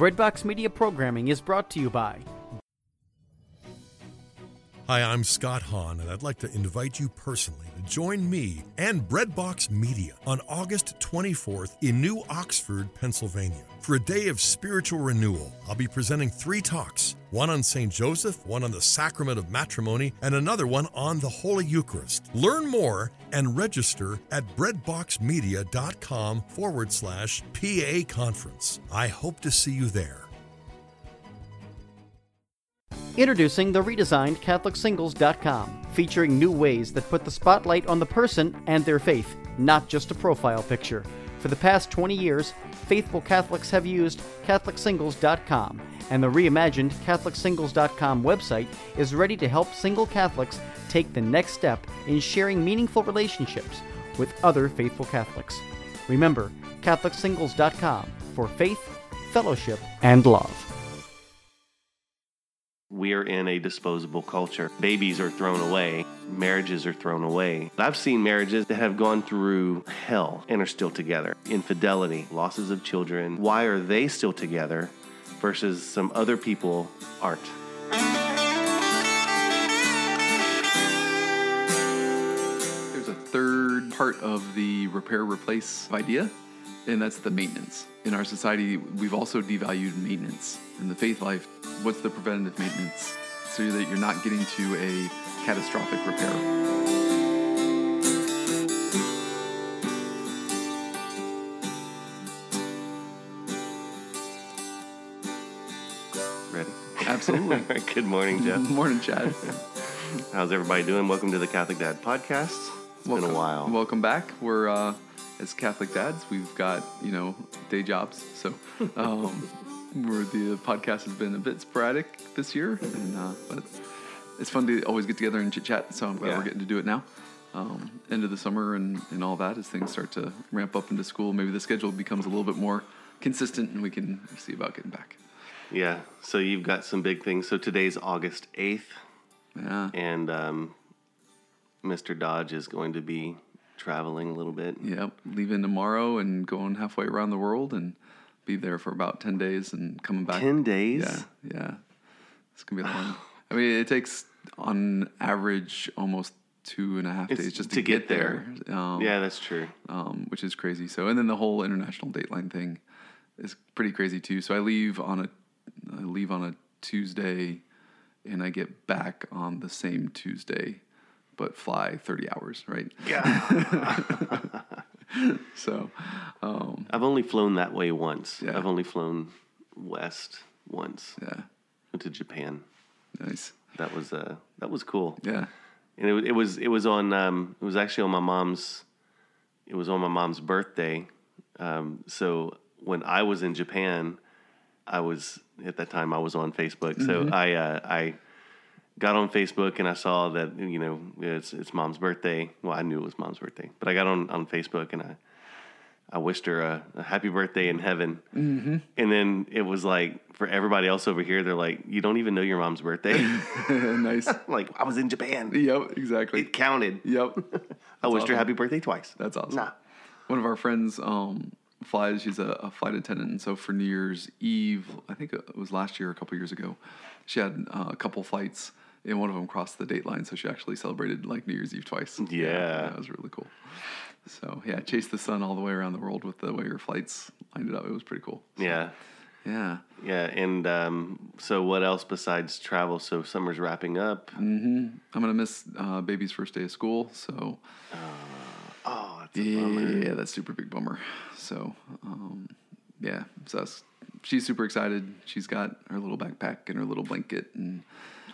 Breadbox Media programming is brought to you by Hi, I'm Scott Hahn, and I'd like to invite you personally to join me and Breadbox Media on August 24th in New Oxford, Pennsylvania, for a day of spiritual renewal. I'll be presenting three talks one on St. Joseph, one on the sacrament of matrimony, and another one on the Holy Eucharist. Learn more and register at breadboxmedia.com forward slash PA conference. I hope to see you there. Introducing the redesigned CatholicSingles.com, featuring new ways that put the spotlight on the person and their faith, not just a profile picture. For the past 20 years, faithful Catholics have used CatholicSingles.com, and the reimagined CatholicSingles.com website is ready to help single Catholics take the next step in sharing meaningful relationships with other faithful Catholics. Remember, CatholicSingles.com for faith, fellowship, and love. We are in a disposable culture. Babies are thrown away, marriages are thrown away. I've seen marriages that have gone through hell and are still together. Infidelity, losses of children. Why are they still together versus some other people aren't? There's a third part of the repair replace idea, and that's the maintenance. In our society, we've also devalued maintenance. In the faith life, what's the preventative maintenance so that you're not getting to a catastrophic repair? Ready? Absolutely. Good morning, Jeff. Good morning, Chad. How's everybody doing? Welcome to the Catholic Dad Podcast. It's welcome, been a while. Welcome back. We're uh, as Catholic dads, we've got you know day jobs, so um, we're, the podcast has been a bit sporadic this year, and uh, but it's, it's fun to always get together and chit chat. So I'm glad Yeah. we're getting to do it now. Um, end of the summer and, and all that as things start to ramp up into school, maybe the schedule becomes a little bit more consistent, and we can see about getting back. Yeah, so you've got some big things. So today's August 8th, Yeah. and um, Mr. Dodge is going to be traveling a little bit. Yep, leaving tomorrow and going halfway around the world and be there for about ten days and coming back. 10 days? Yeah, yeah. It's gonna be long. I mean, it takes on average almost two and a half It's days just to, to get there. Um, Yeah, that's true. um, which is crazy. So, and then the whole international dateline thing is pretty crazy too. So I leave on a, I leave on a Tuesday, and I get back on the same Tuesday, but fly thirty hours, right? Yeah. So, um, I've only flown that way once. Yeah. I've only flown west once. yeah, Went to Japan. nice. That was uh that was cool. Yeah, And it, it was it was on um it was actually on my mom's it was on my mom's birthday. Um so when I was in Japan, I was at that time I was on Facebook. So I uh I got on Facebook and I saw that you know it's it's mom's birthday. Well, I knew it was mom's birthday, but I got on on Facebook and I I wished her a, a happy birthday in heaven. Mm-hmm. And then it was like for everybody else over here, they're like, "You don't even know your mom's birthday." nice. like I was in Japan. Yep, exactly. It counted. Yep, I wished her happy birthday twice. that's awesome. Nah. One of our friends um, flies. She's a, a flight attendant, and so for New Year's Eve, I think it was last year, a couple years ago, she had uh, a couple flights, and one of them crossed the date line, so she actually celebrated like New Year's Eve twice. Yeah. that was really cool. So yeah, chased the sun all the way around the world with the way her flights lined it up. It was pretty cool. So, Yeah. yeah. Yeah. And um, so, what else besides travel? So, summer's wrapping up. I'm gonna miss uh, baby's first day of school, so Oh, it's a bummer. Yeah, that's super big bummer. So, um, yeah, so that's, she's super excited. She's got her little backpack and her little blanket and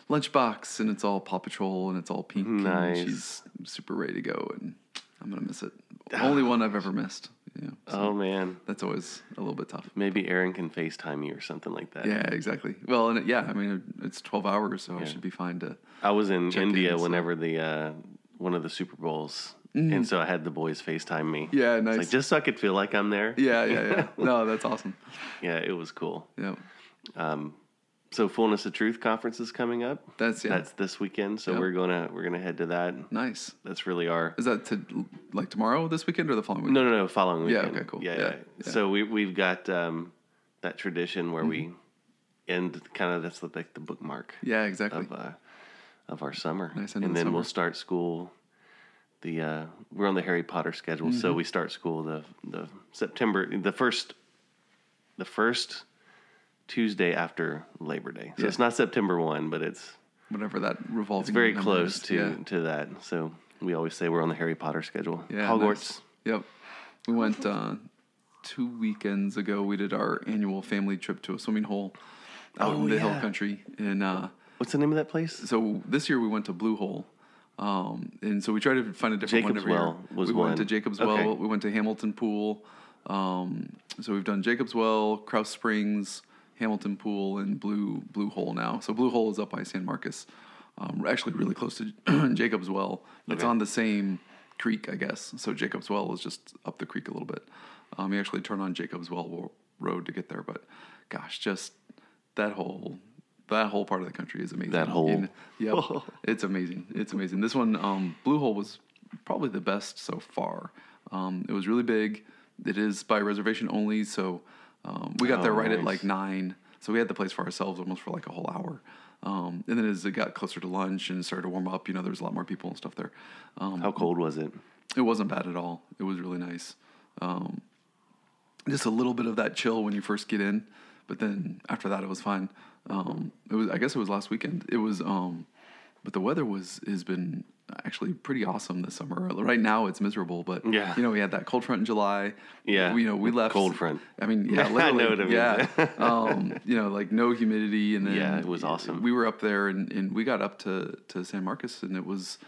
lunchbox, and it's all Paw Patrol and it's all pink. Nice. And she's super ready to go, and I'm gonna miss it. Ah. Only one I've ever missed. Yeah, so Oh, man. that's always a little bit tough. Maybe Aaron can FaceTime you or something like that. Yeah, exactly. Well, and it, yeah, I mean it's 12 hours, so I should be fine to. I was in India in, so- whenever the uh, one of the Super Bowls, mm. and so I had the boys FaceTime me. Yeah, nice. like just so I could feel like I'm there. yeah, yeah, yeah. No, that's awesome. Yeah, it was cool. Yeah, um, So Fullness of Truth conference is coming up. that's yeah, That's this weekend. So Yep. we're gonna we're gonna head to that. nice. That's really our Is that to like tomorrow, this weekend, or the following week? no no no following week. Yeah, okay, cool. Yeah, Yeah, yeah. yeah. So we we've got um, that tradition where we end kind of that's the, like the bookmark Yeah, exactly. of uh, of our summer, Nice and the then we'll start school. The uh, we're on the Harry Potter schedule, so Mm-hmm. we start school the the September the first the first Tuesday after Labor Day. So Yeah. it's not September one, but it's Whatever that revolves. it's very close is. to Yeah. to that. So we always say we're on the Harry Potter schedule. Yeah, Hogwarts. nice. Yep. We went uh, two weekends ago. We did our annual family trip to a swimming hole out Oh, in the hill country. And uh, What's the name of that place? so this year we went to Blue Hole. Um, and so we tried to find a different one Jacob's every Well year. was we one. went to Jacob's Okay. Well. We went to Hamilton Pool. Um, so we've done Jacob's Well, Krause Springs, Hamilton Pool, and Blue Blue Hole now. So Blue Hole is up by San Marcos. Um, actually really close to Jacob's Well. It's Okay. on the same creek, I guess. So Jacob's Well is just up the creek a little bit. Um, you actually turn on Jacob's Well Road to get there, but gosh, just that whole that whole part of the country is amazing. That whole- And- yep, it's amazing. It's amazing. This one, um, Blue Hole, was probably the best so far. Um, it was really big. It is by reservation only, so um, we got Oh, there right at like nine. So we had the place for ourselves almost for like a whole hour. Um, and then as it got closer to lunch and started to warm up, you know, there was a lot more people and stuff there. Um, How cold was it? it wasn't bad at all. It was really nice. Um, just a little bit of that chill when you first get in, but then after that it was fine. Um, it was I guess it was last weekend. It was um, but the weather was has been actually pretty awesome this summer. Right now it's miserable, but Yeah. you know we had that cold front in July. Yeah, we, you know we left cold front. I mean, yeah, literally, know what it means. yeah. um, you know, like no humidity, and then Yeah, it was awesome. We were up there, and, and we got up to to San Marcos, and it was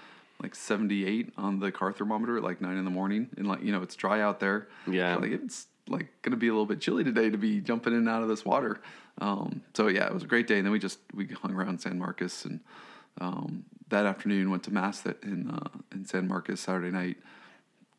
like 78 on the car thermometer at like nine in the morning, and like you know it's dry out there. Yeah. So, like it's like gonna be a little bit chilly today to be jumping in and out of this water. Um, so yeah, it was a great day, and then we just we hung around San Marcos, and um, that afternoon went to mass that in uh, in San Marcos Saturday night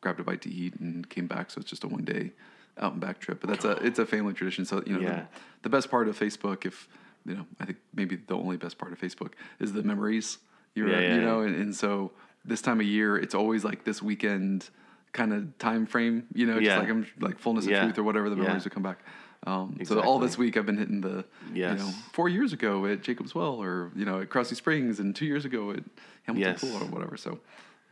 grabbed a bite to eat and came back. So it's just a one day out and back trip. But that's a it's a family tradition. So you know Yeah. the, the best part of Facebook, if you know, I think maybe the only best part of Facebook is the memories. You're Yeah, yeah, you know, and, and so this time of year, it's always like this weekend kind of time frame. You know, just like I'm like fullness of truth or whatever the memories will come back. Um, So all this week I've been hitting the, you Yes. know, four years ago at Jacob's Well or, you know, at Crossy Springs and two years ago at Hamilton Yes. Pool or whatever. So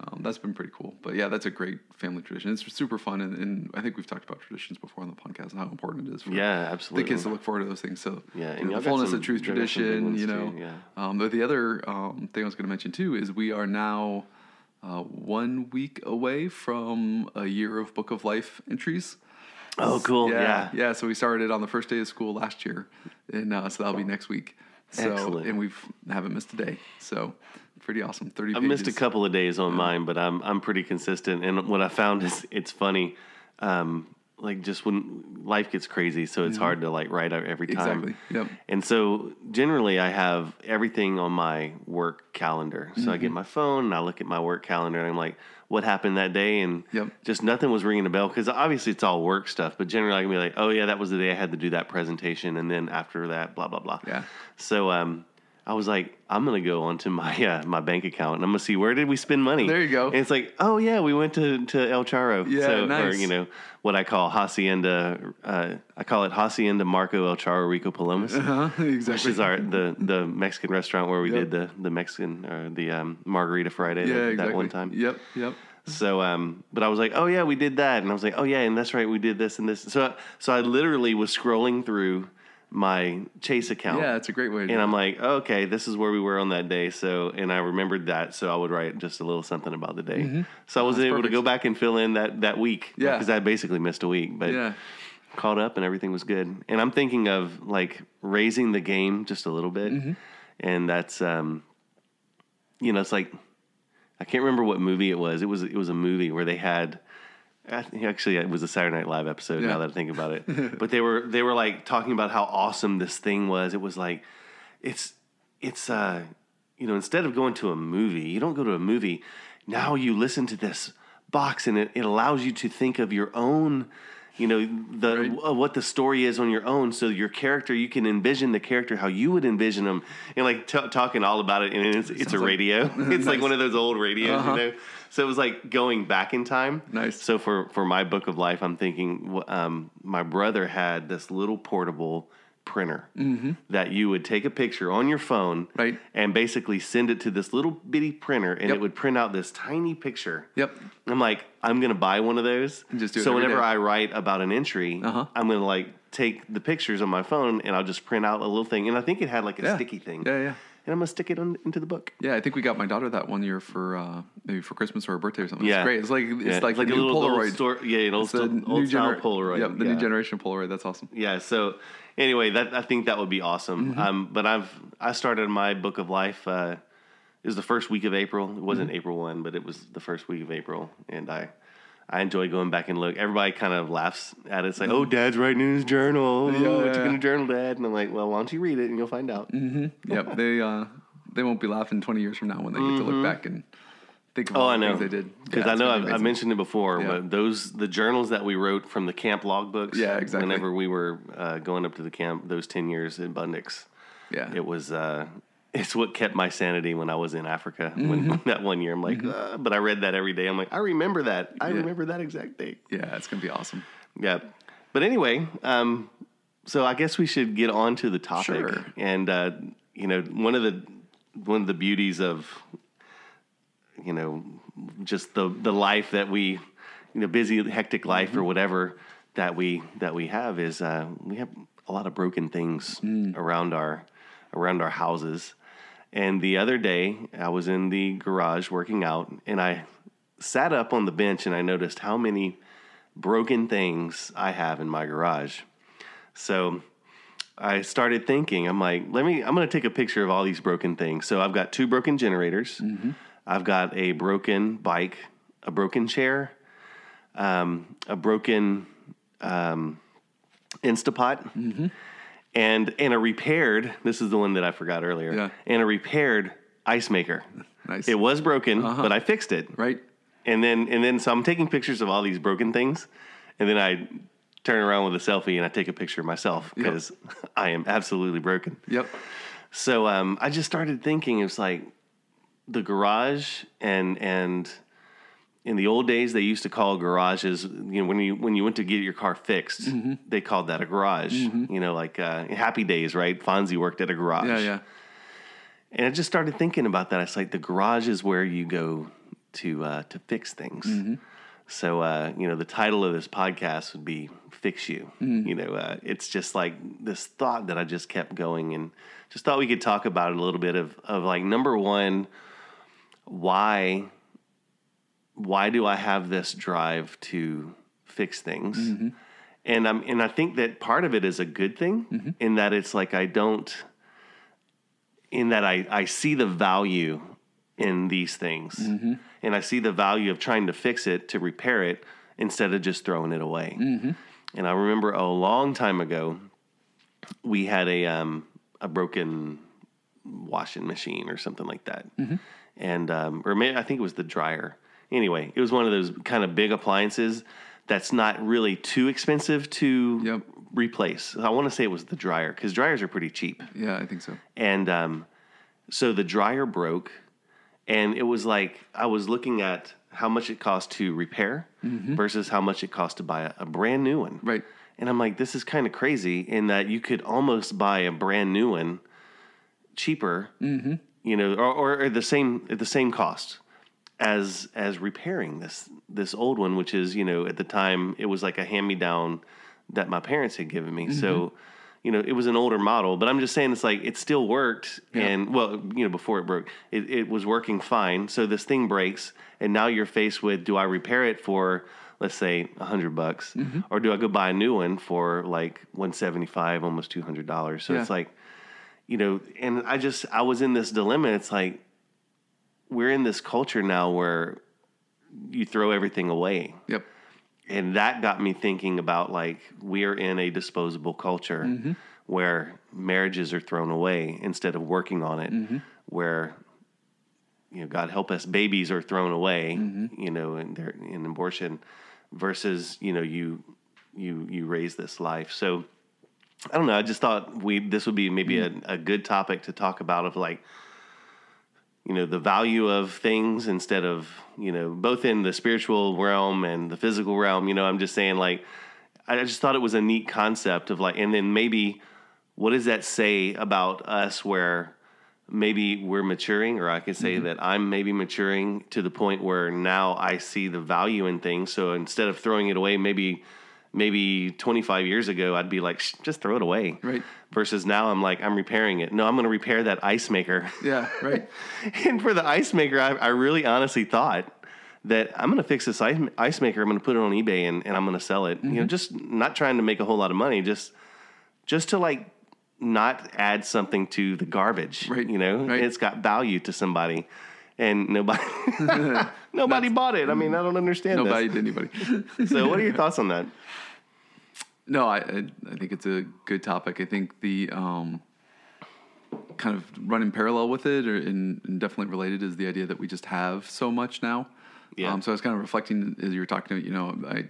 um, that's been pretty cool. But yeah, that's a great family tradition. It's super fun. And, and I think we've talked about traditions before on the podcast and how important it is for Yeah, the kids to look forward to those things. So Yeah, and you know, the fullness some- of truth y'all got some big tradition, you know. too, yeah. Um, but the other um, thing I was going to mention too is we are now uh, one week away from a year of Book of Life entries. Oh, cool. Yeah. yeah. So we started on the first day of school last year, and uh, so that'll be next week. So Excellent. and we've haven't missed a day. So pretty awesome. Thirty. I've missed a couple of days on mine, but I'm I'm pretty consistent. And what I found is it's funny, um, like just when life gets crazy, so it's hard to like write out every time. Exactly. Yep. And so generally, I have everything on my work calendar. So Mm-hmm. I get my phone and I look at my work calendar and I'm like, what happened that day? And Yep. just nothing was ringing a bell because obviously it's all work stuff. But generally, I can be like, oh yeah, that was the day I had to do that presentation, and then after that, blah blah blah. Yeah. So um, I was like, I'm gonna go onto my uh, my bank account and I'm gonna see where did we spend money. There you go. And it's like, oh yeah, we went to, to El Charo. Yeah, so, Or nice. you know what I call hacienda. Uh, I call it hacienda Marco El Charo Rico Palomas. Huh? Which is our the the Mexican restaurant where we Yep. did the the Mexican or the um, margarita Friday yeah. that, Exactly. that one time. Yep. Yep. So, um, but I was like, oh yeah, we did that, and I was like, oh yeah, and that's right, we did this and this. So, so I literally was scrolling through my Chase account. Yeah, it's a great way. To And I'm like, okay, this is where we were on that day. So, and I remembered that, so I would write just a little something about the day. So I was That's able perfect. to go back and fill in that that week. Yeah. because I basically missed a week, but yeah. caught up and everything was good. And I'm thinking of like raising the game just a little bit, Mm-hmm. and that's um, you know, it's like I can't remember what movie it was. It was it was a movie where they had. Actually, it was a Saturday Night Live episode. Yeah. Now that I think about it, but they were they were like talking about how awesome this thing was. It was like, it's it's uh, you know, instead of going to a movie, you don't go to a movie. Now you listen to this box, and it, it allows you to think of your own you know the Right. uh, what the story is on your own so your character you can envision the character how you would envision them and like t- talking all about it and it's, it's a Sounds like- radio it's like one of those old radios Uh-huh. you know so it was like going back in time Nice. so for for my book of life i'm thinking um, my brother had this little portable printer that you would take a picture on your phone Mm-hmm. Right. and basically send it to this little bitty printer and Yep. it would print out this tiny picture Yep. I'm like, I'm gonna buy one of those. Just do so whenever day. I write about an entry, Uh-huh. I'm gonna like take the pictures on my phone and I'll just print out a little thing. And I think it had like a Yeah. sticky thing. Yeah, yeah. And I'm gonna stick it on, into the book. Yeah, I think we got my daughter that one year for uh, maybe for Christmas or her birthday or something. Yeah. It's great. It's like it's Yeah, like, the a new little old Polaroid. store- yeah, an old, It's old gener- Polaroid. Yep, the yeah. new generation Polaroid. That's awesome. Yeah. So anyway, that I think that would be awesome. Mm-hmm. Um, but I've I started my book of life. Uh, it was the first week of April. It wasn't Mm-hmm. April one, but it was the first week of April, and I. I enjoy going back and look. Everybody kind of laughs at it. It's like, "Oh, Dad's writing in his journal. Oh, Mm-hmm. Yeah, what yeah, you gonna journal, Dad?" And I'm like, "Well, why don't you read it and you'll find out." Yep, they uh, they won't be laughing twenty years from now when they get to look back and think of all Oh, I the know. things they did. Because Yeah, I know I've, I mentioned it before, Yeah. but those the journals that we wrote from the camp logbooks. Yeah, exactly. Whenever we were uh, going up to the camp, those ten years in Bundix, Yeah, it was uh, it's what kept my sanity when I was in Africa. Mm-hmm. When that one year, I'm like, uh, but I read that every day. I'm like, I remember that. I Yeah. remember that exact date. yeah, it's gonna be awesome. Yeah. But anyway, um, so I guess we should get on to the topic. Sure. And uh, you know, one of the one of the beauties of you know just the the life that we you know busy hectic life or mm-hmm. whatever that we that we have is uh, we have a lot of broken things mm. around our around our houses. And the other day, I was in the garage working out, and I sat up on the bench and I noticed how many broken things I have in my garage. So I started thinking, I'm like, let me, I'm going to take a picture of all these broken things. So I've got two broken generators. Mm-hmm. I've got a broken bike, a broken chair, um, a broken um, Instapot, and and a repaired. This is the one that I forgot earlier. Yeah. And a repaired ice maker. Nice. It was broken, but I fixed it right. and then and then so I'm taking pictures of all these broken things, and then I turn around with a selfie and I take a picture of myself because I am absolutely broken. Yep. So um, I just started thinking it's like the garage and and in the old days they used to call garages you know when you when you went to get your car fixed Mm-hmm. they called that a garage you know like uh, happy days right Fonzie worked at a garage Yeah, yeah. and I just started thinking about that. It's like the garage is where you go to uh, to fix things. Mm-hmm. So uh, you know, the title of this podcast would be "Fix You." Mm-hmm. You know, uh, it's just like this thought that I just kept going, and just thought we could talk about it a little bit of of like number one, why why do I have this drive to fix things? Mm-hmm. And I'm and I think that part of it is a good thing Mm-hmm. in that it's like I don't in that I, I see the value in these things Mm-hmm. and I see the value of trying to fix it to repair it instead of just throwing it away. Mm-hmm. And I remember a long time ago we had a um, a broken washing machine or something like that, Mm-hmm. And um, or maybe I think it was the dryer. Anyway, it was one of those kind of big appliances that's not really too expensive to Yep. replace. I want to say it was the dryer because dryers are pretty cheap, Yeah, I think so. and um, so the dryer broke, and it was like I was looking at how much it cost to repair versus how much it cost to buy a, a brand new one. Right. And I'm like, this is kind of crazy in that you could almost buy a brand new one cheaper, you know, or, or at the same at the same cost as as repairing this this old one, which is you know at the time it was like a hand me down that my parents had given me. So mm-hmm. you know it was an older model, but I'm just saying it's like it still worked, and well you know before it broke, it, it was working fine. So this thing breaks, and now you're faced with do I repair it for let's say a hundred bucks, mm-hmm. or do I go buy a new one for like one seventy five, almost two hundred dollars? So Yeah. it's like you know, and I just I was in this dilemma. It's like we're in this culture now where you throw everything away. Yep. And that got me thinking about like we are in a disposable culture mm-hmm. where marriages are thrown away instead of working on it, mm-hmm. where you know, God help us, babies are thrown away, mm-hmm. you know, in their in abortion versus, you know, you you you raise this life. So I don't know. I just thought we this would be maybe a, a good topic to talk about of like you know the value of things instead of you know both in the spiritual realm and the physical realm. You know, I'm just saying like I just thought it was a neat concept of like, and then maybe what does that say about us where maybe we're maturing, or I could say mm-hmm. that I'm maybe maturing to the point where now I see the value in things. So instead of throwing it away, maybe maybe 25 years ago I'd be like, just throw it away. Right. Versus now I'm like, I'm repairing it. No, I'm going to repair that ice maker. Yeah, right. and for the ice maker, I, I really honestly thought that I'm going to fix this ice, ice maker. I'm going to put it on eBay and, and I'm going to sell it. You know, Mm-hmm. just not trying to make a whole lot of money, just just to like not add something to the garbage. Right, You know, right. it's got value to somebody, and nobody nobody bought it. I mean, I don't understand Nobody this. to anybody. So, what are your thoughts on that? No, I, I I think it's a good topic. I think the um, kind of running parallel with it, or and, and definitely related, is the idea that we just have so much now. Yeah. Um, so I was kind of reflecting as you were talking. You know, I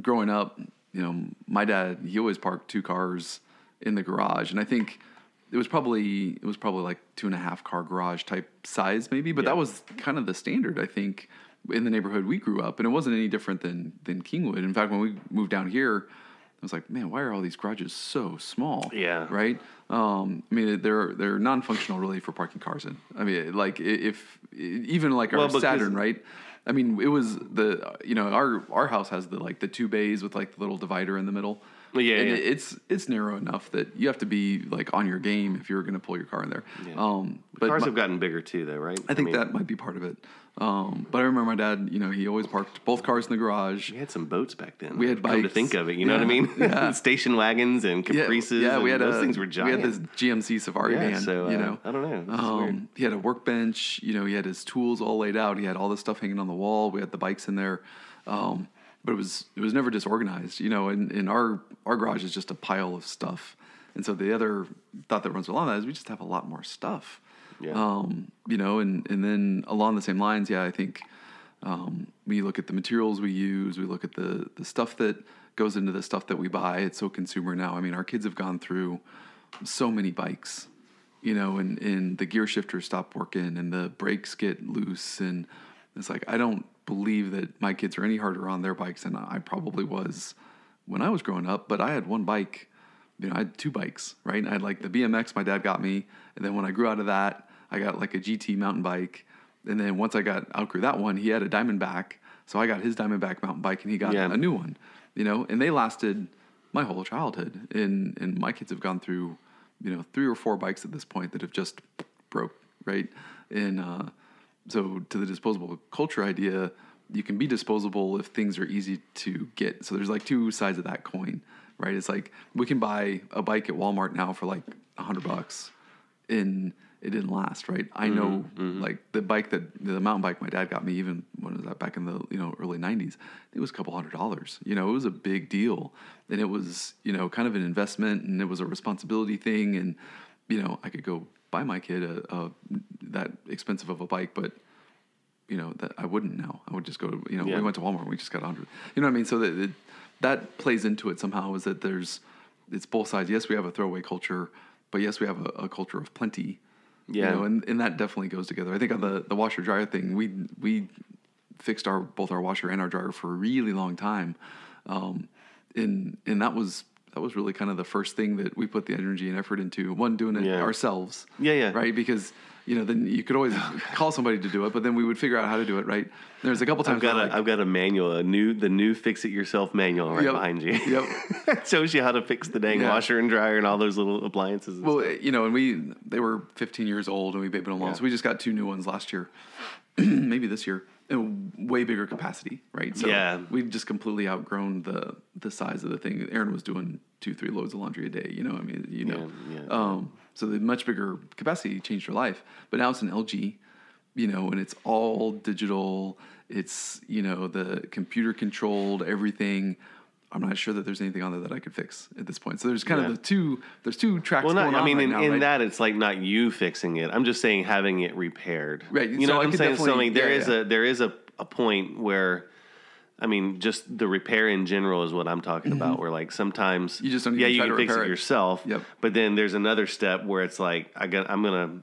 growing up, you know, my dad he always parked two cars in the garage, and I think it was probably it was probably like two and a half car garage type size maybe, but Yeah. that was kind of the standard. I think in the neighborhood we grew up, and it wasn't any different than than Kingwood. In fact, when we moved down here. I was like, man, why are all these garages so small? Yeah. Right. Um, I mean, they're they're non-functional really for parking cars in. I mean, like if even like our Well, Saturn, right? I mean, it was the you know our our house has the like the two bays with like the little divider in the middle. Well, yeah, and yeah. it- it's it's narrow enough that you have to be like on your game if you're going to pull your car in there. Um, but Cars my- have gotten bigger too, though, right? I think mean, that might be part of it. Um, but I remember my dad, you know, he always parked both cars in the garage. we had some boats back then. We had Come to bikes. think of it, you know what I mean? yeah. Station wagons and Caprices. Yeah, we had those a, things were giant. We had this GMC Safari Yeah, van. so, you uh, know, I don't know. This is weird. Um, he had a workbench. You know, he had his tools all laid out. He had all this stuff hanging on the wall. We had the bikes in there, um, but it was it was never disorganized. You know, and, and our our garage is just a pile of stuff. And so the other thought that runs along that is we just have a lot more stuff. Yeah. Um, you know, and and then along the same lines, yeah, I think um, we look at the materials we use, we look at the the stuff that goes into the stuff that we buy. It's so consumer now. I mean, our kids have gone through so many bikes, you know, and and the gear shifters stop working and the brakes get loose, and it's like I don't believe that my kids are any harder on their bikes than I probably was when I was growing up. But I had one bike. You know, I had two bikes, right? I had like the BMX my dad got me, and then when I grew out of that, I got like a GT mountain bike. And then once I got outgrew that one, he had a Diamondback, so I got his Diamondback mountain bike, and he got Yeah. a new one. You know, and they lasted my whole childhood. And and my kids have gone through, you know, three or four bikes at this point that have just broke, right? And uh, so to the disposable culture idea, you can be disposable if things are easy to get. So there's like two sides of that coin, right? It's like we can buy a bike at Walmart now for like a hundred bucks, and it didn't last, right? I mm-hmm, know, mm-hmm. like the bike that the mountain bike my dad got me, even when was that back in the you know early '90s, it was a couple hundred dollars. You know, it was a big deal, and it was you know kind of an investment, and it was a responsibility thing, and you know I could go buy my kid a, a that expensive of a bike, but you know that I wouldn't now. I would just go to you know Yeah. we went to Walmart and we just got hundred. You know what I mean? So that it, that plays into it somehow is that there's it's both sides. Yes, we have a throwaway culture, but yes, we have a, a culture of plenty. Yeah. you know, and, and that definitely goes together. I think on the the washer dryer thing, we we fixed our both our washer and our dryer for a really long time, um, and and that was that was really kind of the first thing that we put the energy and effort into. One doing it Yeah. ourselves. Yeah, yeah. Right, because you know then you could always call somebody to do it, but then we would figure out how to do it. Right. There's a couple times I've got a like, I've got a manual, a new the new fix it yourself manual right Yep. behind you. Yep. it shows you how to fix the dang Yeah. washer and dryer and all those little appliances. Well, stuff. you know, and we they were 15 years old and we babied them along, Yeah. so we just got two new ones last year, maybe this year, and way bigger capacity, right? So Yeah. we've just completely outgrown the the size of the thing. Aaron was doing two, three loads of laundry a day. You know, I mean, you know, Yeah, yeah. Um, so the much bigger capacity changed her life, but now it's an LG. You know, and it's all digital. It's you know the computer controlled everything. I'm not sure that there's anything on there that I could fix at this point. So there's kind Yeah. of the two. There's two tracks well, not, I mean, right in, now, in right? that it's like not you fixing it. I'm just saying having it repaired. Right, You so know I what I'm saying? So definitely- like, there yeah, is yeah. a there is a, a point where I mean, just the repair in general is what I'm talking about. Where like sometimes Mm-hmm. You just don't yeah, you can fix it it. yourself. Yep. But then there's another step where it's like I got I'm gonna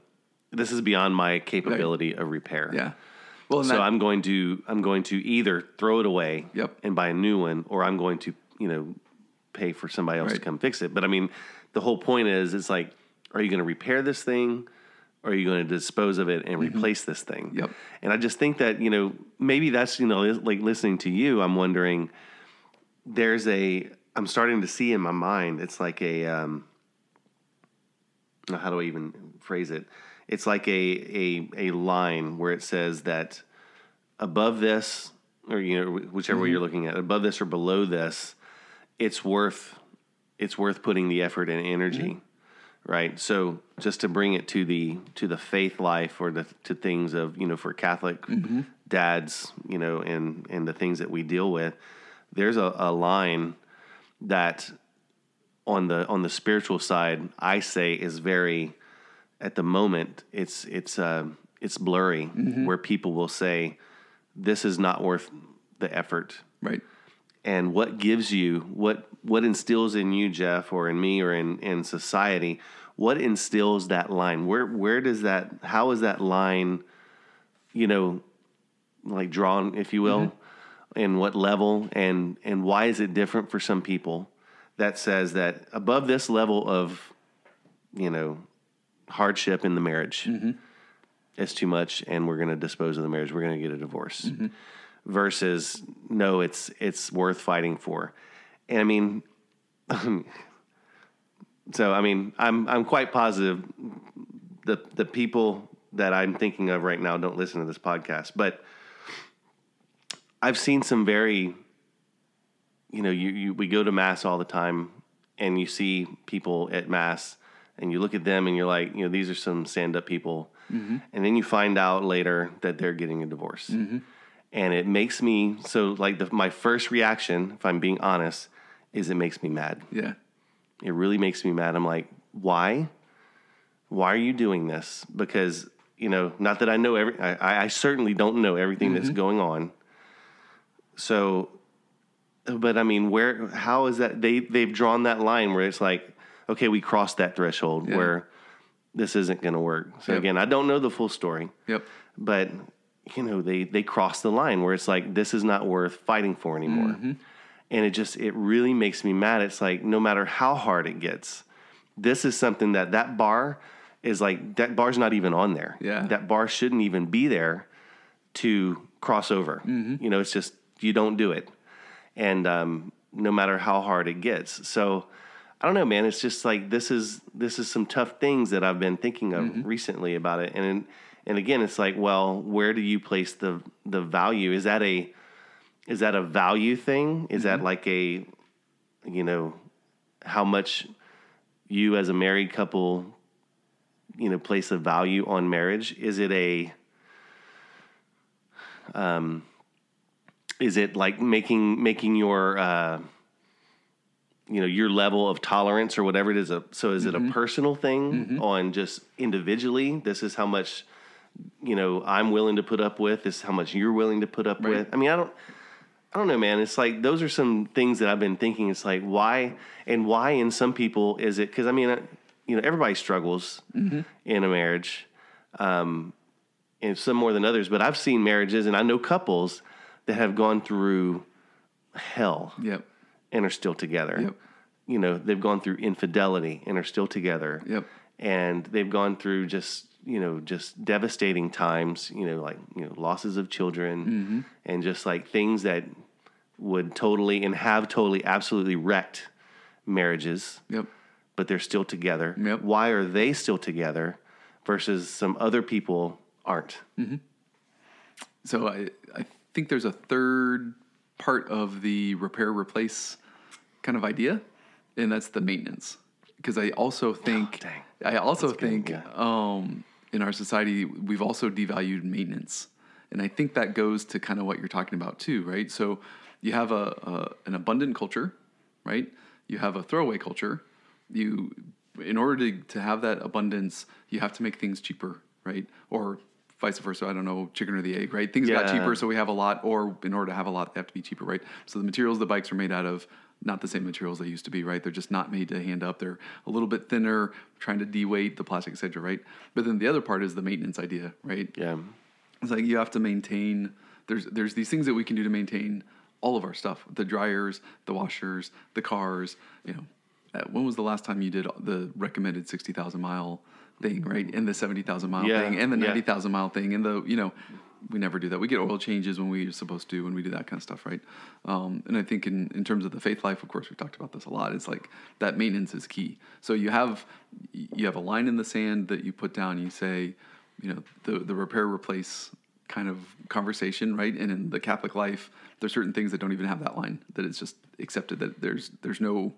this is beyond my capability of repair. Yeah. Well, So that- I'm going to I'm going to either throw it away Yep. and buy a new one, or I'm going to you know pay for somebody else to come fix it. But I mean, the whole point is, it's like, are you going to repair this thing, or are you going to dispose of it and replace this thing? Mm-hmm. Yep. And I just think that you know maybe that's you know like listening to you, I'm wondering there's a I'm starting to see in my mind it's like a um, how do I even phrase it? It's like a a a line where it says that above this, or you know whichever way you're looking at, above this or below this, it's worth it's worth putting the effort and energy, mm-hmm. right? So just to bring it to the to the faith life or the to things of you know for Catholic mm-hmm. dads, you know, and and the things that we deal with, there's a, a line that on the on the spiritual side, I say is very at the moment it's it's uh, it's blurry mm-hmm. where people will say this is not worth the effort right. And what gives you what what instills in you jeff or in me or in in society what instills that line? Where where does that how is that line you know like drawn if you will mm-hmm. and what level? And and why is it different for some people that says that above this level of you know hardship in the marriage mm-hmm. it's too much and we're going to dispose of the marriage we're going to get a divorce mm-hmm. Versus no it's it's worth fighting for. And i mean so i mean i'm i'm quite positive the the people that i'm thinking of right now don't listen to this podcast but i've seen some very you know you, you we go to mass all the time and you see people at mass and you look at them and you're like you know these are some stand up people mm-hmm. and then you find out later that they're getting a divorce mm-hmm. And it makes me so like the, my first reaction if i'm being honest is it makes me mad Yeah. it really makes me mad i'm like why why are you doing this because you know not that i know every i, I certainly don't know everything that's mm-hmm. going on so but i mean where how is that they they've drawn that line where it's like okay we crossed that threshold Yeah. where this isn't going to work so Yep. again i don't know the full story Yep. but you know they they cross the line where it's like this is not worth fighting for anymore. Mm-hmm. And it just it really makes me mad. It's like no matter how hard it gets this is something that that bar is like that bar's not even on there. Yeah. that bar shouldn't even be there to cross over. Mm-hmm. You know it's just you don't do it. And um, no matter how hard it gets. So i don't know man. It's just like this is this is some tough things that i've been thinking of mm-hmm. recently about it. And and again it's like well where do you place the the value? Is that a is that a value thing? Is that like a you know how much you as a married couple you know place a value on marriage? Is it a um is it like making making your uh you know your level of tolerance or whatever it is a, so is it a personal thing on just individually? This is how much you know i'm willing to put up with this is how much you're willing to put up Right. with i mean i don't I don't know, man. It's like those are some things that I've been thinking. It's like why and why in some people is it? Because I mean, you know, everybody struggles in a marriage, um, and some more than others. But I've seen marriages, and I know couples that have gone through hell Yep. and are still together. Yep. You know, they've gone through infidelity and are still together. Yep. And they've gone through just, you know, just devastating times, you know, like, you know, losses of children Mm-hmm. and just like things that would totally and have totally absolutely wrecked marriages, Yep. but they're still together. Yep. Why are they still together versus some other people aren't? So I, I think there's a third part of the repair replace kind of idea, and that's the maintenance. Because I also think Oh. I also good, think yeah. um, in our society we've also devalued maintenance, and I think that goes to kind of what you're talking about too, right? So you have a, a an abundant culture, right? You have a throwaway culture. You in order to, to have that abundance, you have to make things cheaper, right? Or vice versa. I don't know, chicken or the egg, right? Things got cheaper, so we have a lot, or in order to have a lot, they have to be cheaper, right? So the materials the bikes are made out of, not the same materials they used to be, right? They're just not made to hand up. They're a little bit thinner, trying to de-weight the plastic, etc., right? But then the other part is the maintenance idea, right? Yeah. It's like you have to maintain. There's there's these things that we can do to maintain all of our stuff: the dryers, the washers, the cars. You know, uh, when was the last time you did the recommended sixty thousand mile thing, right? And the seventy thousand mile Yeah, thing, and the yeah. ninety thousand mile thing, and the you know, we never do that. We get oil changes when we're supposed to, when we do that kind of stuff, right? Um, and I think in in terms of the faith life, of course, we've talked about this a lot. It's like that maintenance is key. So you have you have a line in the sand that you put down. You say, you know, the the repair replace kind of conversation, right? And in the Catholic life, there's certain things that don't even have that line. That it's just accepted that there's there's no,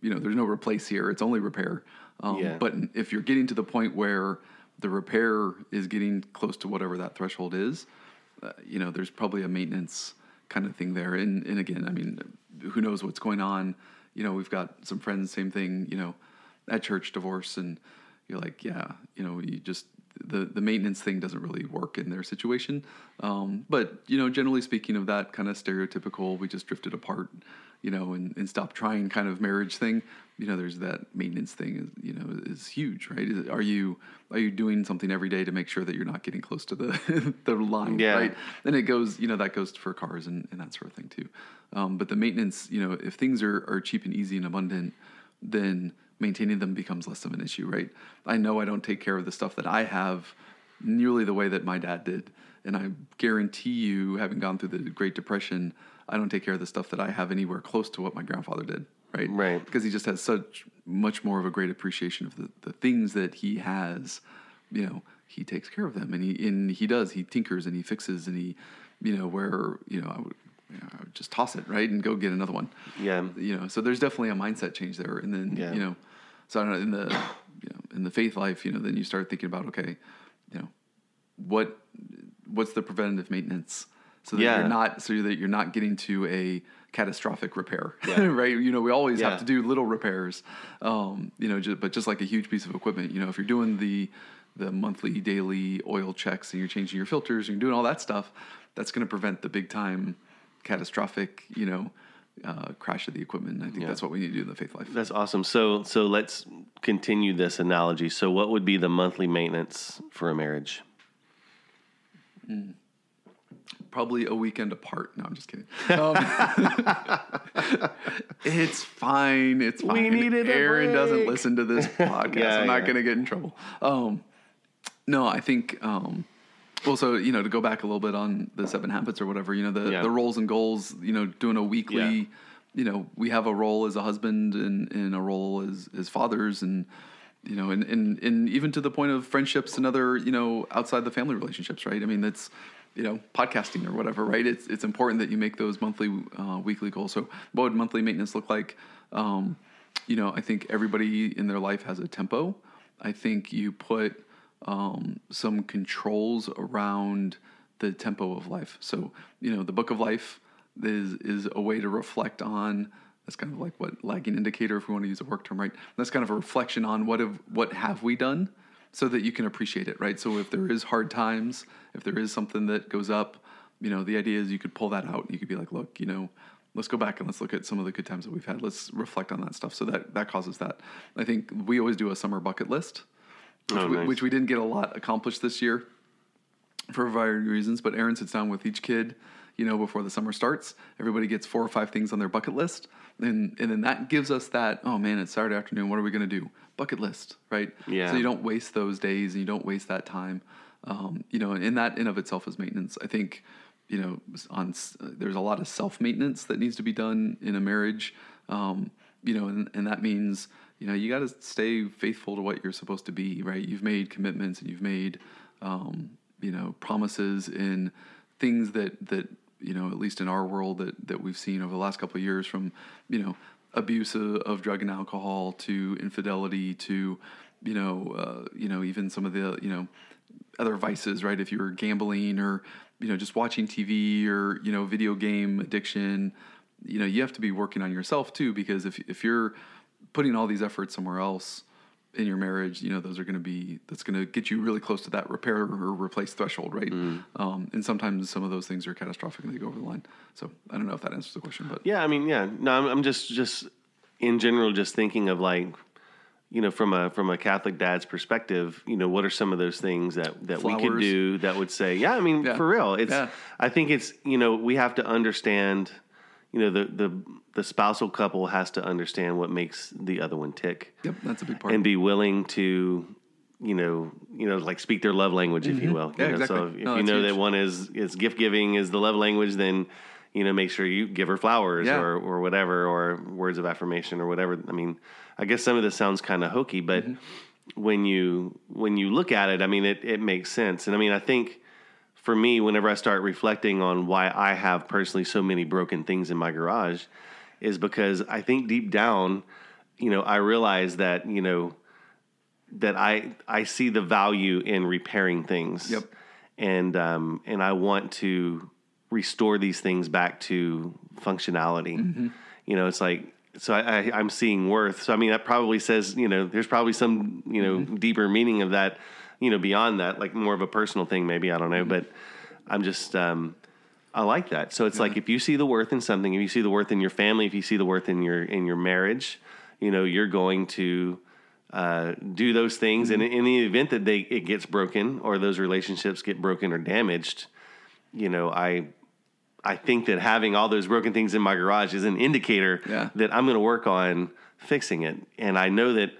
you know, there's no replace here. It's only repair. Um, Yeah. But if you're getting to the point where the repair is getting close to whatever that threshold is, uh, you know, there's probably a maintenance kind of thing there. And and again, I mean, who knows what's going on? You know, we've got some friends, same thing. You know, at church divorce, and you're like, yeah, you know, you just the the maintenance thing doesn't really work in their situation. Um, but you know, generally speaking, of that kind of stereotypical, we just drifted apart, you know, and, and stopped trying kind of marriage thing. You know, there's that maintenance thing. Is, you know, is huge, right? Is, are you are you doing something every day to make sure that you're not getting close to the the line, Yeah. right? And it goes, you know, that goes for cars and, and that sort of thing too. Um, but the maintenance, you know, if things are, are cheap and easy and abundant, then maintaining them becomes less of an issue, right? I know I don't take care of the stuff that I have nearly the way that my dad did. And I guarantee you, having gone through the Great Depression, I don't take care of the stuff that I have anywhere close to what my grandfather did, right? Right. Because he just has such much more of a great appreciation of the, the things that he has, you know, he takes care of them and he and he does. He tinkers and he fixes and he, you know, where, you know, I would, you know, I would just toss it, right? And go get another one Yeah. you know so there's definitely a mindset change there and then Yeah. you know so I don't know in the you know in the faith life you know then you start thinking about okay you know what what's the preventative maintenance so that Yeah. you're not so that you're not getting to a catastrophic repair Yeah. right you know we always Yeah. have to do little repairs um you know just, but just like a huge piece of equipment you know if you're doing the the monthly daily oil checks and you're changing your filters and you're doing all that stuff that's going to prevent the big time catastrophic you know uh, crash of the equipment i think Yeah. that's what we need to do in the faith life That's awesome. So so let's continue this analogy. So what would be the monthly maintenance for a marriage? Probably a weekend apart. No, I'm just kidding. Um, it's fine. It's fine. We needed Aaron doesn't listen to this podcast. Yeah, I'm not yeah. going to get in trouble. Um, no, I think. Um, well, so you know, to go back a little bit on the seven habits or whatever, you know, the Yeah. the roles and goals. You know, doing a weekly. You know, we have a role as a husband and, and a role as as fathers and you know, and, and, and even to the point of friendships and other, you know, outside the family relationships, right? I mean, that's, you know, podcasting or whatever, right? It's, it's important that you make those monthly, uh, weekly goals. So what would monthly maintenance look like? Um, you know, I think everybody in their life has a tempo. I think you put um, some controls around the tempo of life. So, you know, the book of life is, is a way to reflect on that's kind of like what lagging indicator, if we want to use a work term, right? That's kind of a reflection on what have what have we done, so that you can appreciate it, right? So if there is hard times, if there is something that goes up, you know, the idea is you could pull that out. and You could be like, look, you know, let's go back and let's look at some of the good times that we've had. Let's reflect on that stuff. So that that causes that. I think we always do a summer bucket list, which, Oh, we, which we didn't get a lot accomplished this year for a variety of reasons. But Aaron sits down with each kid, you know, before the summer starts. Everybody gets four or five things on their bucket list, and and then that gives us that. Oh man, it's Saturday afternoon. What are we going to do? Bucket list, right? Yeah. So you don't waste those days and you don't waste that time. Um, you know, and that in of itself is maintenance. I think. You know, on there's a lot of self maintenance that needs to be done in a marriage. Um, you know, and, and that means you know you got to stay faithful to what you're supposed to be, right? You've made commitments and you've made um, you know promises in things that that you know at least in our world that that we've seen over the last couple of years from you know abuse of, of drug and alcohol to infidelity to you know uh, you know even some of the you know other vices right? If you're gambling or you know just watching tv or you know video game addiction you know you have to be working on yourself too because if if you're putting all these efforts somewhere else in your marriage, you know, those are going to be that's going to get you really close to that repair or replace threshold, right? Mm. Um, and sometimes some of those things are catastrophic and they go over the line. So I don't know if that answers the question, but Yeah, I mean, yeah. No, I'm, I'm just just in general just thinking of like, you know, from a from a Catholic dad's perspective, you know, what are some of those things that that we could do that would say, yeah, I mean, Yeah. for real. It's Yeah. I think it's, you know, we have to understand, you know, the the the spousal couple has to understand what makes the other one tick yep, that's a big part. and be willing to you know you know like speak their love language if you will Mm-hmm. Yeah, You know, so if No, you know huge. that one is is gift giving is the love language then you know make sure you give her flowers Yeah. or or whatever or words of affirmation or whatever i mean i guess some of this sounds kind of hokey but Mm-hmm. when you when you look at it i mean it, it makes sense and i mean i think for me whenever i start reflecting on why i have personally so many broken things in my garage is because i think deep down you know i realize that you know that I I see the value in repairing things. Yep. And um and I want to restore these things back to functionality. Mm-hmm. You know, it's like so I, I I'm seeing worth. So I mean that probably says, you know, there's probably some, you know, Mm-hmm. deeper meaning of that, you know, beyond that, like more of a personal thing maybe, I don't know, but I'm just um I like that. So it's like if you see the worth in something, if you see the worth in your family, if you see the worth in your in your marriage, you know, you're going to uh, do those things. And in the event that they it gets broken or those relationships get broken or damaged, you know, I I think that having all those broken things in my garage is an indicator Yeah. that I'm going to work on fixing it. And I know that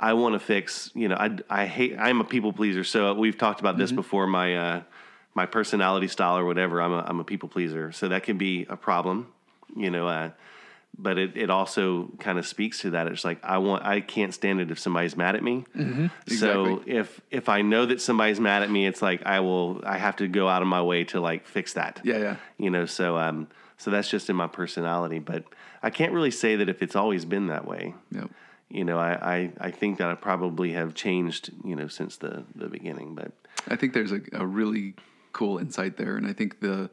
I want to fix. You know, I I hate. I'm a people pleaser. So we've talked about this before. My uh, my personality style or whatever. I'm a I'm a people pleaser. So that can be a problem. You know. Uh, but it, it also kind of speaks to that. It's like I want I can't stand it if somebody's mad at me. So Mm-hmm. Exactly. if if I know that somebody's mad at me, it's like I will I have to go out of my way to like fix that. Yeah, yeah. You know, so um so that's just in my personality. But I can't really say that if it's always been that way. Yep. You know, I, I, I think that I probably have changed, you know, since the, the beginning. But I think there's a, a really cool insight there, and I think the,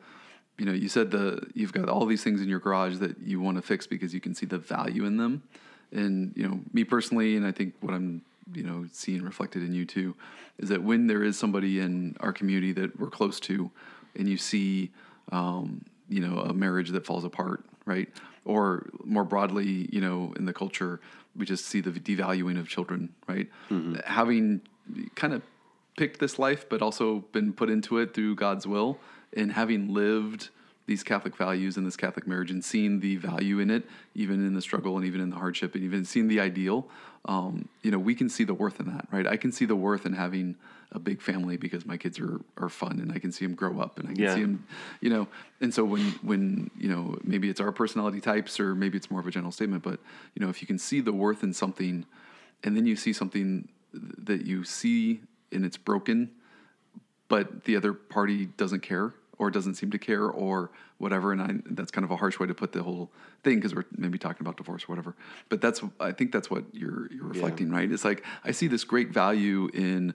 you know, you said the you've got all these things in your garage that you want to fix because you can see the value in them, and you know, me personally, and I think what I'm you know seeing reflected in you too, is that when there is somebody in our community that we're close to, and you see, um, you know, a marriage that falls apart, right, or more broadly, you know, in the culture, we just see the devaluing of children, right, having kind of picked this life, but also been put into it through God's will, and having lived these Catholic values and this Catholic marriage, and seeing the value in it, even in the struggle and even in the hardship, and even seeing the ideal, um, you know, we can see the worth in that, right? I can see the worth in having a big family because my kids are are fun, and I can see them grow up, and I can Yeah. see them, you know. And so when when you know maybe it's our personality types, or maybe it's more of a general statement, but you know, if you can see the worth in something, and then you see something that you see and it's broken, but the other party doesn't care or doesn't seem to care or whatever. And I, that's kind of a harsh way to put the whole thing because we're maybe talking about divorce or whatever. But that's I think that's what you're you're reflecting, right? It's like I see this great value in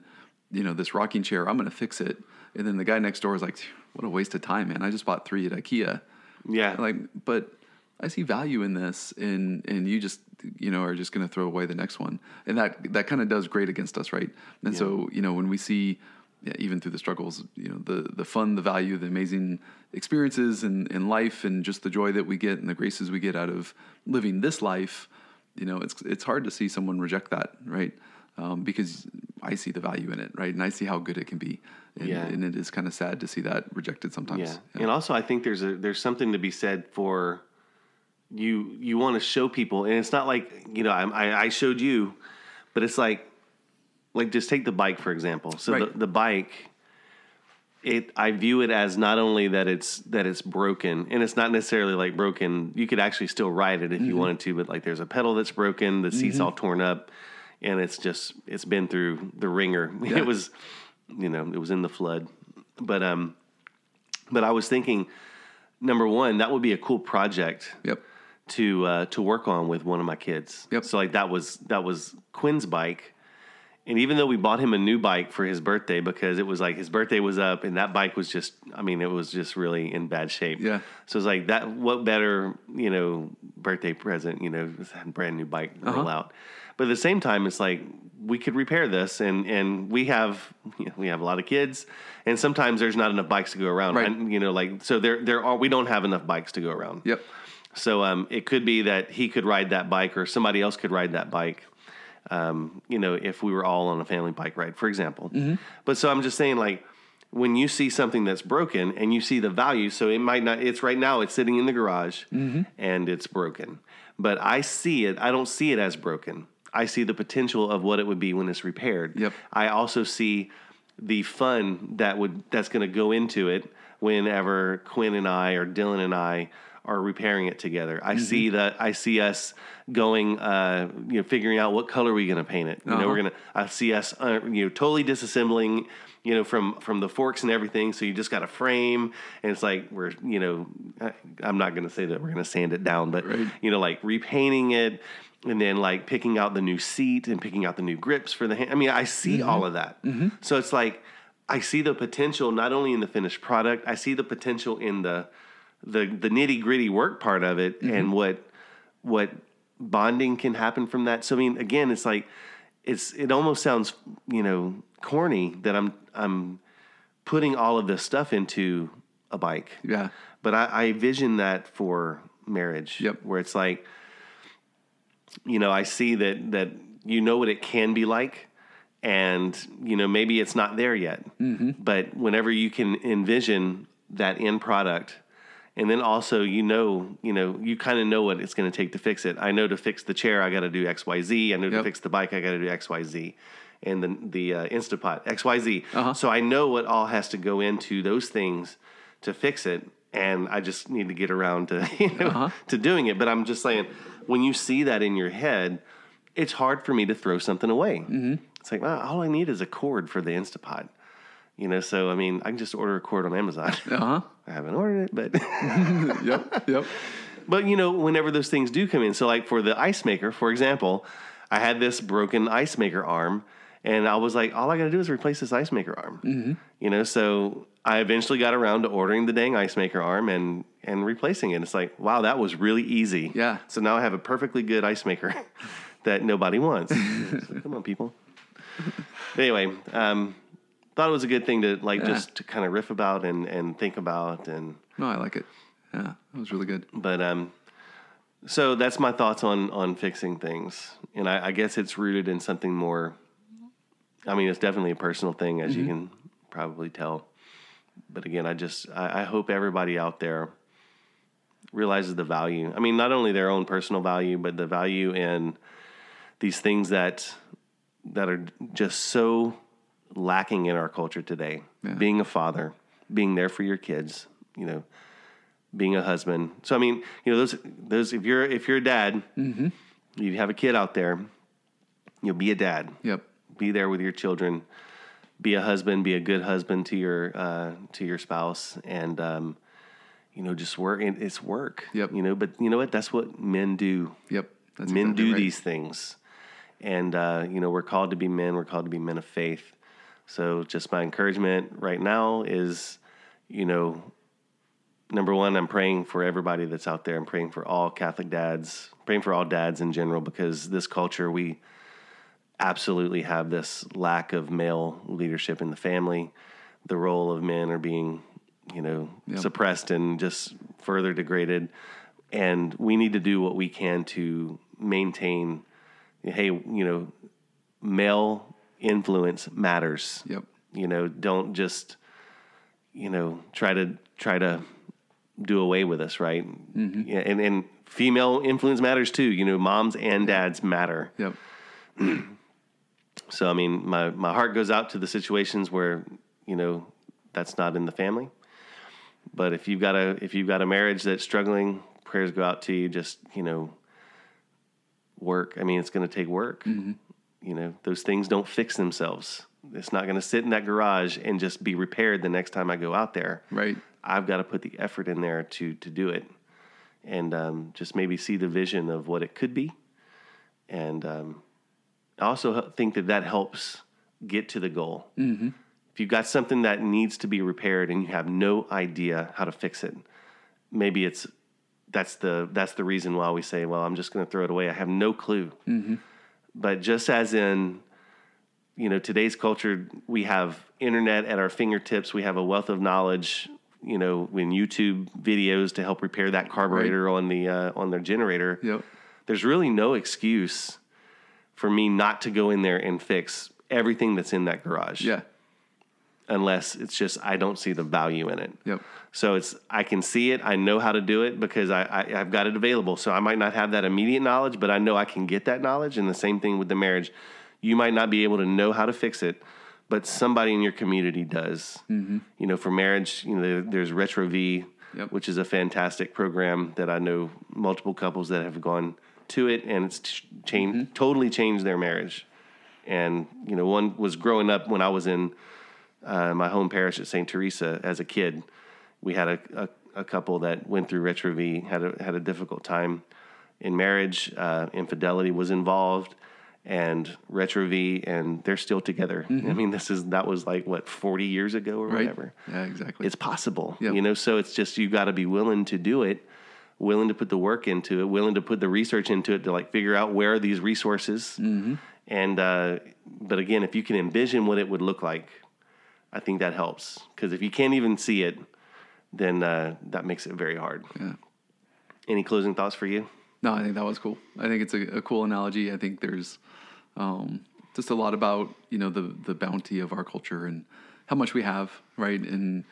you know this rocking chair. I'm going to fix it, and then the guy next door is like, "What a waste of time, man! I just bought three at IKEA." yeah, like but i see value in this and and you just you know are just going to throw away the next one and that that kind of does great against us right and so you know when we see yeah, even through the struggles you know the the fun the value the amazing experiences in, in life and just the joy that we get and the graces we get out of living this life you know it's it's hard to see someone reject that right um, because I see the value in it, right? And I see how good it can be, and, Yeah. and it is kind of sad to see that rejected sometimes. Yeah. And also I think there's a there's something to be said for you you want to show people and it's not like, you know, I I, showed you, but it's like like just take the bike for example. So Right. the, the bike it I view it as not only that it's that it's broken and it's not necessarily like broken. You could actually still ride it if Mm-hmm. you wanted to, but like there's a pedal that's broken, the seat's all torn up, and it's just it's been through the ringer. Yeah. It was you know, it was in the flood. But um but I was thinking number one, that would be a cool project Yep. to uh, to work on with one of my kids. Yep. So like that was that was Quinn's bike, And even though we bought him a new bike for his birthday because it was like his birthday was up and that bike was just, I mean, it was just really in bad shape. Yeah. So it's like that. What better, you know, birthday present? You know, brand new bike roll out. But at the same time, it's like we could repair this, and and we have you know, we have a lot of kids, and sometimes there's not enough bikes to go around. Right. And, you know, like so there there are we don't have enough bikes to go around. Yep. So um, it could be that he could ride that bike, or somebody else could ride that bike. Um, you know, if we were all on a family bike ride, for example. But so I'm just saying, like, when you see something that's broken and you see the value, so it might not. It's right now. It's sitting in the garage and it's broken. But I see it. I don't see it as broken. I see the potential of what it would be when it's repaired. Yep. I also see the fun that would that's going to go into it whenever Quinn and I or Dylan and I are repairing it together. I see that I see us going, uh, you know, figuring out what color we're going to paint it. You know, we're gonna. I see us, uh, you know, totally disassembling, you know, from from the forks and everything. So you just got a frame, and it's like we're, you know, I- I'm not going to say that we're going to sand it down, but Right. you know, like repainting it. And then, like picking out the new seat and picking out the new grips for the hand. I mean, I see all of that. So it's like I see the potential not only in the finished product, I see the potential in the the the nitty gritty work part of it and what what bonding can happen from that. So I mean, again, it's like it's it almost sounds you know corny that I'm I'm putting all of this stuff into a bike. Yeah. But I, I vision that for marriage. Yep. Where it's like, you know, I see that that you know what it can be like, and you know maybe it's not there yet. Mm-hmm. But whenever you can envision that end product, and then also you know, you know, you kind of know what it's going to take to fix it. I know to fix the chair, I got to do X, Y, Z. I know to fix the bike, I got to do X, Y, Z. And the the uh, Instapot X, Y, Z. Uh-huh. So I know what all has to go into those things to fix it, and I just need to get around to you know, Uh-huh. to doing it. But I'm just saying, when you see that in your head, it's hard for me to throw something away. Mm-hmm. It's like, well, all I need is a cord for the Instapot. You know, so I mean, I can just order a cord on Amazon. Uh huh. I haven't ordered it, but yep. Yep. but you know, whenever those things do come in, so like for the ice maker, for example, I had this broken ice maker arm, and I was like, all I got to do is replace this ice maker arm. Mm-hmm. You know, so I eventually got around to ordering the dang ice maker arm and and replacing it. It's like, wow, that was really easy. Yeah. So now I have a perfectly good ice maker that nobody wants. So, come on, people. anyway, um, thought it was a good thing to like Yeah. just to kind of riff about and and think about and No, I like it. Yeah, that was really good. but um so that's my thoughts on on fixing things and i, I guess it's rooted in something more i mean it's definitely a personal thing as you can probably tell but again i just I, I hope everybody out there realizes the value i mean not only their own personal value but the value in these things that that are just so lacking in our culture today Yeah. being a father being there for your kids you know being a husband. So I mean, you know, those those if you're if you're a dad, you have a kid out there, you'll be a dad. Yep. Be there with your children. Be a husband. Be a good husband to your uh, to your spouse, and um, you know, just work. It's work. Yep. You know, but you know what? That's what men do. Yep. That's men exactly do right. these things, and uh, you know, we're called to be men. We're called to be men of faith. So, just my encouragement right now is, you know, number one, I'm praying for everybody that's out there. I'm praying for all Catholic dads, praying for all dads in general, because this culture, we absolutely have this lack of male leadership in the family. The role of men are being, you know, suppressed and just further degraded. And we need to do what we can to maintain, hey, you know, male influence matters. Yep. you know don't just you know try to try to do away with us right? Mm-hmm. Yeah, and and female influence matters too. You know moms and dads matter. Yep. so i mean my my heart goes out to the situations where you know that's not in the family. But if you've got a if you've got a marriage that's struggling prayers go out to you just you know work. I mean it's going to take work mm-hmm. You know those things don't fix themselves it's not going to sit in that garage and just be repaired the next time i go out there Right. i've got to put the effort in there to to do it and um, just maybe see the vision of what it could be and um, I also think that that helps get to the goal. Mm-hmm. If you've got something that needs to be repaired and you have no idea how to fix it, maybe it's that's the that's the reason why we say, well, I'm just going to throw it away. I have no clue. But just as in you know today's culture we have internet at our fingertips we have a wealth of knowledge you know in youtube videos to help repair that carburetor on the uh, on their generator Yep. there's really no excuse for me not to go in there and fix everything that's in that garage Yeah. Unless it's just i don't see the value in it Yep. so it's I can see it. I know how to do it because I, I I've got it available. So I might not have that immediate knowledge, but I know I can get that knowledge. And the same thing with the marriage. You might not be able to know how to fix it, but somebody in your community does. Mm-hmm. You know, for marriage, you know, there, there's Retrouvaille, Yep. which is a fantastic program that I know multiple couples that have gone to it, and it's ch- changed totally changed their marriage. And you know, one was growing up when I was in uh, my home parish at St. Teresa as a kid. We had a, a, a couple that went through Retrouvaille, had a, had a difficult time in marriage. Uh, infidelity was involved, and Retrouvaille, and they're still together. I mean, this is that was like what forty years ago or Mm-hmm. Right. whatever. Yeah, exactly. It's possible, Yep. you know. So it's just you got to be willing to do it, willing to put the work into it, willing to put the research into it to like figure out where are these resources. Mm-hmm. And uh, but again, if you can envision what it would look like, I think that helps because if you can't even see it, then uh, that makes it very hard. Yeah. Any closing thoughts for you? No, I think that was cool. I think it's a, a cool analogy. I think there's um, just a lot about you know the the bounty of our culture and how much we have, right? And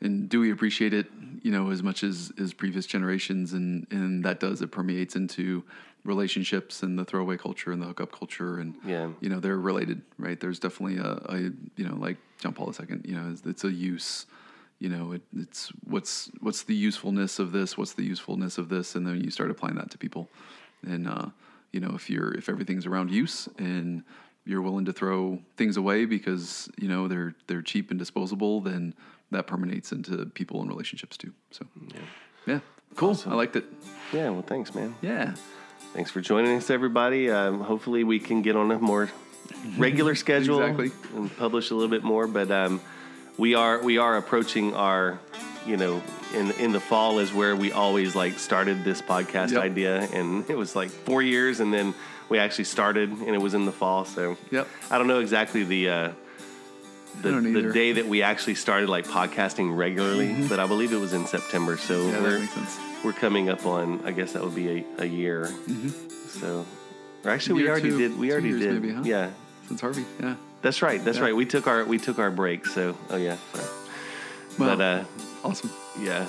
and do we appreciate it, you know, as much as as previous generations? And and that does it permeates into relationships and the throwaway culture and the hookup culture, and Yeah. you know they're related, right? There's definitely a, a you know like John Paul II, you know, it's, it's a use you know it, it's what's what's the usefulness of this what's the usefulness of this and then you start applying that to people and uh, you know if you're if everything's around use and you're willing to throw things away because you know they're they're cheap and disposable then that permeates into people and relationships too so yeah, yeah. cool i liked it Yeah. Well, thanks, man. yeah Thanks for joining us, everybody. Um, hopefully, we can get on a more regular schedule Exactly. and publish a little bit more. But um, we are we are approaching our, you know, in in the fall is where we always like started this podcast Yep. idea, and it was like four years, and then we actually started, and it was in the fall. So Yep. I don't know exactly the. Uh, the, the day that we actually started like podcasting regularly, but I believe it was in September. So Mm-hmm. yeah we're, that makes sense we're coming up on I guess that would be a, a year. So, or actually, we Mm-hmm. Already two- did. We already did. maybe, huh? Yeah, since harvey yeah that's right. That's Yeah. right. We took our we took our break. So, oh yeah. So, Well, but uh, awesome yeah.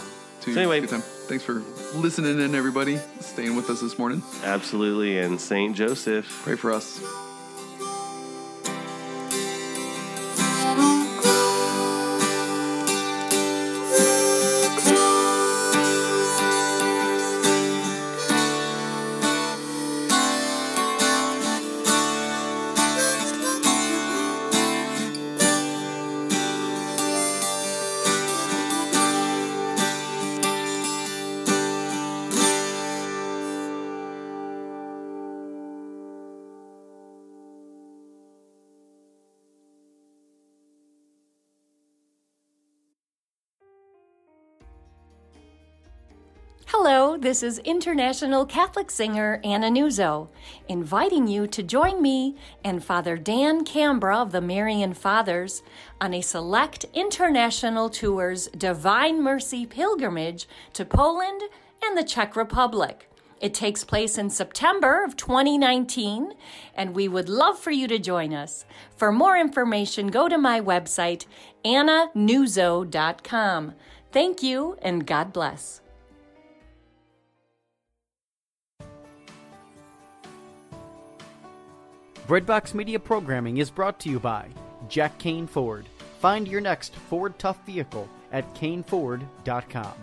Two So anyway- good time. thanks for listening in everybody staying with us this morning Absolutely. And Saint Joseph. pray for us this is international Catholic singer Anna Nuzzo, inviting you to join me and Father Dan Cambra of the Marian Fathers on a select international tour's Divine Mercy pilgrimage to Poland and the Czech Republic. It takes place in September of 2019, and we would love for you to join us. For more information, go to my website, annanuzzo.com. Thank you, and God bless. Breadbox Media programming is brought to you by Jack Kane Ford. Find your next Ford Tough vehicle at caneford.com.